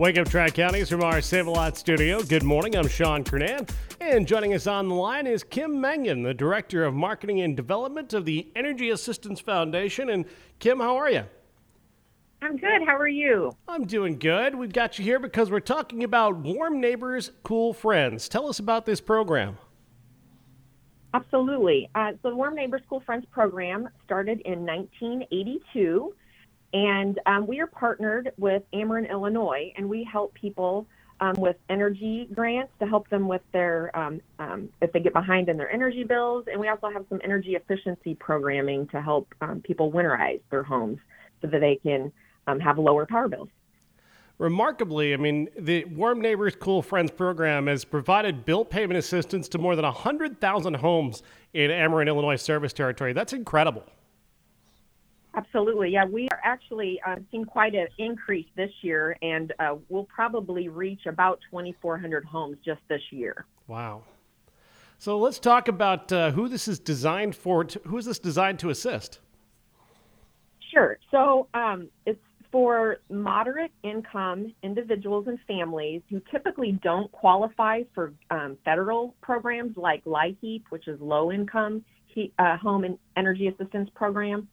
Wake up, Tri Counties from our Save a Lot studio. Good morning. I'm Sean Kernan. And joining us on the line is Kim Mangan, the Director of Marketing and Development of the Energy Assistance Foundation. And Kim, how are you? I'm good. How are you? I'm doing good. We've got you here because we're talking about Warm Neighbors, Cool Friends. Tell us about this program. Absolutely. Uh, so, the Warm Neighbors, Cool Friends program started in 1982 and um, we are partnered with Ameren, Illinois, and we help people um, with energy grants to help them with their, um, um if they get behind in their energy bills. And we also have some energy efficiency programming to help um, people winterize their homes so that they can um, have lower power bills. Remarkably, I mean, the Warm Neighbors Cool Friends program has provided bill payment assistance to more than 100,000 homes in Ameren, Illinois service territory. That's incredible. Absolutely. Yeah, we are actually uh, seeing quite an increase this year, and uh, we'll probably reach about 2,400 homes just this year. Wow. So let's talk about uh, who this is designed for. To, who is this designed to assist? Sure. So um, it's for moderate income individuals and families who typically don't qualify for um, federal programs like LIHEAP, which is low income heat, uh, home and energy assistance program.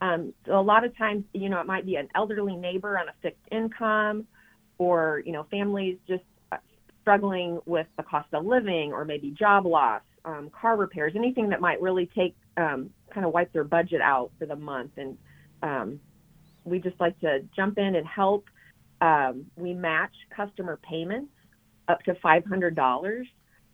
Um, so a lot of times, you know, it might be an elderly neighbor on a fixed income, or you know, families just uh, struggling with the cost of living, or maybe job loss, um, car repairs, anything that might really take um, kind of wipe their budget out for the month. And um, we just like to jump in and help. Um, we match customer payments up to five hundred dollars,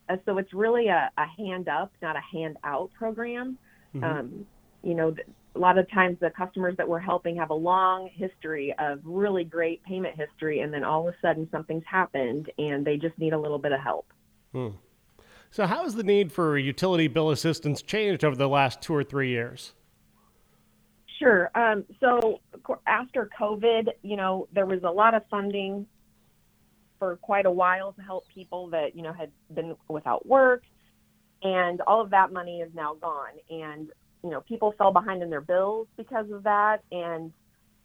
uh, so it's really a, a, hand up, not a hand out program. Mm-hmm. Um, you know, a lot of times the customers that we're helping have a long history of really great payment history and then all of a sudden something's happened and they just need a little bit of help. Hmm. so how has the need for utility bill assistance changed over the last two or three years? Sure. Um, so after covid you know there was a lot of funding for quite a while to help people that you know had been without work and all of that money is now gone. And you know, people fell behind in their bills because of that. And,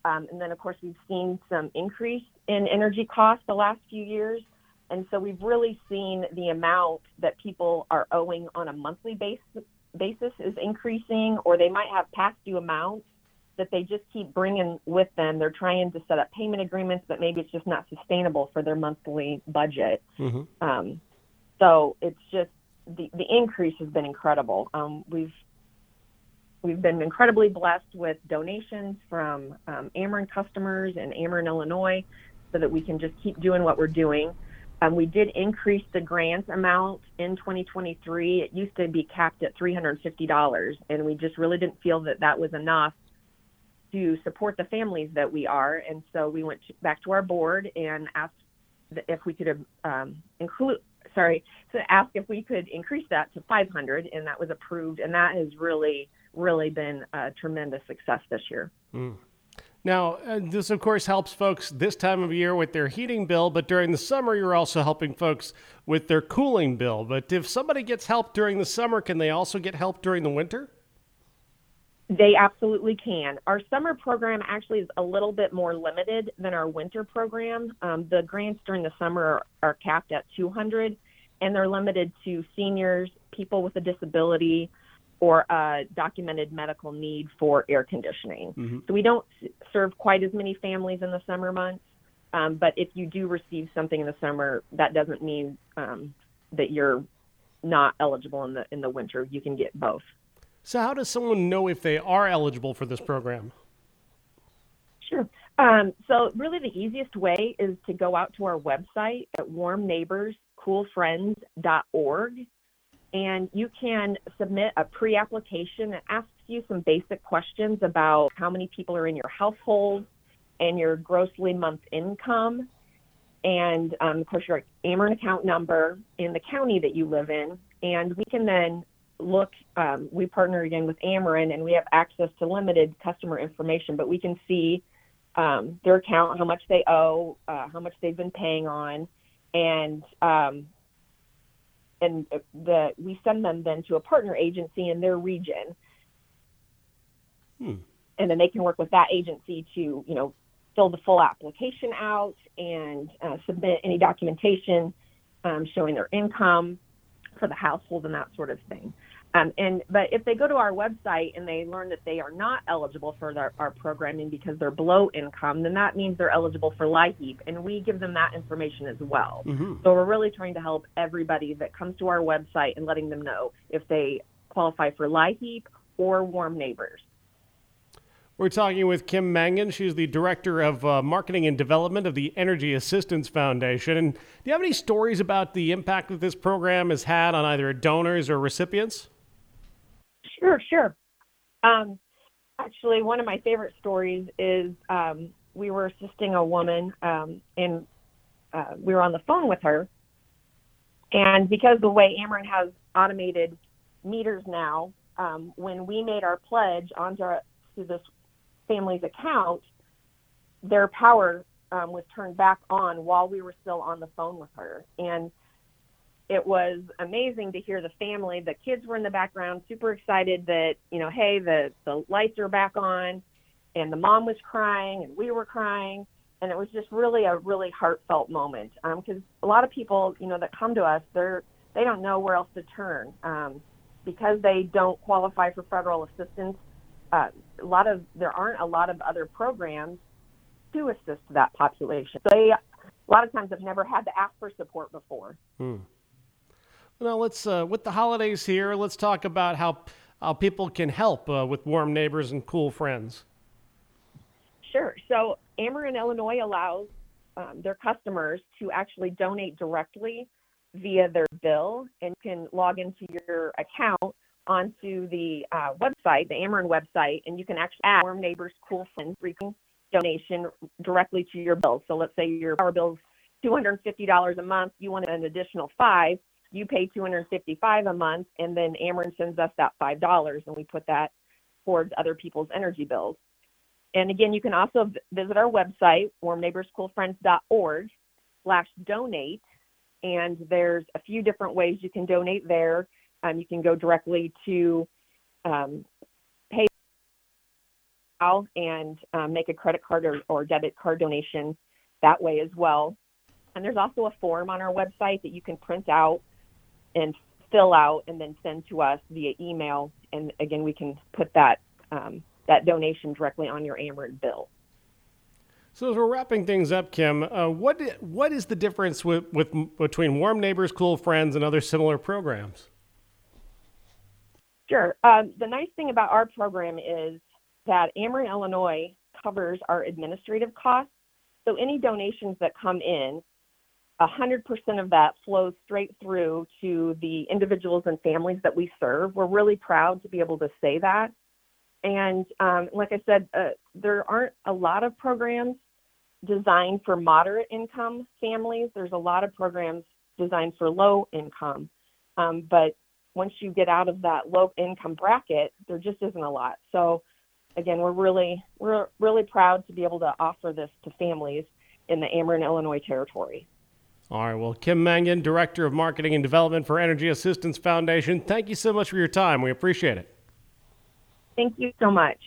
um, and then, of course, we've seen some increase in energy costs the last few years. And so we've really seen the amount that people are owing on a monthly base, basis is increasing, or they might have past due amounts that they just keep bringing with them. They're trying to set up payment agreements, but maybe it's just not sustainable for their monthly budget. Mm-hmm. Um, so it's just the, the increase has been incredible. Um, we've we've been incredibly blessed with donations from um, Ameren customers in Ameren, Illinois, so that we can just keep doing what we're doing. Um, we did increase the grant amount in 2023. It used to be capped at $350, and we just really didn't feel that that was enough to support the families that we are. And so we went back to our board and asked if we could um, include, sorry, to ask if we could increase that to 500, and that was approved. And that has really really been a tremendous success this year. Mm. Now, uh, this of course helps folks this time of year with their heating bill, but during the summer, you're also helping folks with their cooling bill. But if somebody gets help during the summer, can they also get help during the winter? They absolutely can. Our summer program actually is a little bit more limited than our winter program. Um, the grants during the summer are, are capped at 200, and they're limited to seniors, people with a disability, or a documented medical need for air conditioning. Mm-hmm. So we don't serve quite as many families in the summer months. Um, but if you do receive something in the summer, that doesn't mean um, that you're not eligible in the in the winter. You can get both. So how does someone know if they are eligible for this program? Sure. Um, so really, the easiest way is to go out to our website at warmneighborscoolfriends.org and you can submit a pre-application that asks you some basic questions about how many people are in your household and your grossly month income. And um, of course your Ameren account number in the county that you live in. And we can then look um, we partner again with Ameren and we have access to limited customer information but we can see um, their account how much they owe uh, how much they've been paying on. And um, and the we send them then to a partner agency in their region. Hmm. And then they can work with that agency to, you know, fill the full application out and uh, submit any documentation um, showing their income for the household and that sort of thing. Um, and but if they go to our website and they learn that they are not eligible for their, our programming because they're below income, then that means they're eligible for LIHEAP, and we give them that information as well. Mm-hmm. So we're really trying to help everybody that comes to our website and letting them know if they qualify for LIHEAP or Warm Neighbors. We're talking with Kim Mangan. She's the Director of uh, Marketing and Development of the Energy Assistance Foundation. And do you have any stories about the impact that this program has had on either donors or recipients? Sure, sure. Um, actually, one of my favorite stories is um, we were assisting a woman, um, and uh, we were on the phone with her. And because the way Ameren has automated meters now, um, when we made our pledge onto our, to this family's account, their power um, was turned back on while we were still on the phone with her. And it was amazing to hear the family. The kids were in the background, super excited that, you know, hey, the, the lights are back on. And the mom was crying and we were crying. And it was just really a really heartfelt moment because um, a lot of people, you know, that come to us, they're they don't know where else to turn um, because they don't qualify for federal assistance uh, a lot of there aren't a lot of other programs to assist that population. They a lot of times have never had to ask for support before. Well, let's uh, with the holidays here. Let's talk about how how people can help uh, with warm neighbors and cool friends. Sure. So Ameren Illinois allows um, their customers to actually donate directly via their bill, and you can log into your account onto the uh, website, the Ameren website, and you can actually add Warm Neighbors Cool Friends donation directly to your bill. So let's say your power bill is $250 a month, you want an additional five, you pay 255 a month, and then Ameren sends us that $5, and we put that towards other people's energy bills. And again, you can also visit our website, warmneighborscoolfriends.org slash donate, and there's a few different ways you can donate there. Um, you can go directly to um, PayPal and um, make a credit card or, or debit card donation that way as well. And there's also a form on our website that you can print out and fill out and then send to us via email. And again, we can put that um, that donation directly on your Ameren bill. So as we're wrapping things up, Kim, uh, what what is the difference with, with between Warm Neighbors, Cool Friends, and other similar programs? Sure. Um, the nice thing about our program is that Ameren, Illinois covers our administrative costs. So any donations that come in, 100% of that flows straight through to the individuals and families that we serve. We're really proud to be able to say that. And um, like I said, uh, there aren't a lot of programs designed for moderate income families. There's a lot of programs designed for low income. Um, but once you get out of that low income bracket, there just isn't a lot. So again, we're really we're really proud to be able to offer this to families in the Ameren, Illinois territory. All right. Well, Kim Mangan, Director of Marketing and Development for Energy Assistance Foundation, thank you so much for your time. We appreciate it. Thank you so much.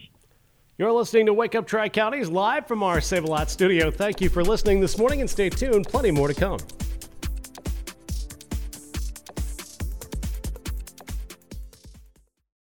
You're listening to Wake Up Tri Counties live from our Save a Lot studio. Thank you for listening this morning and stay tuned. Plenty more to come.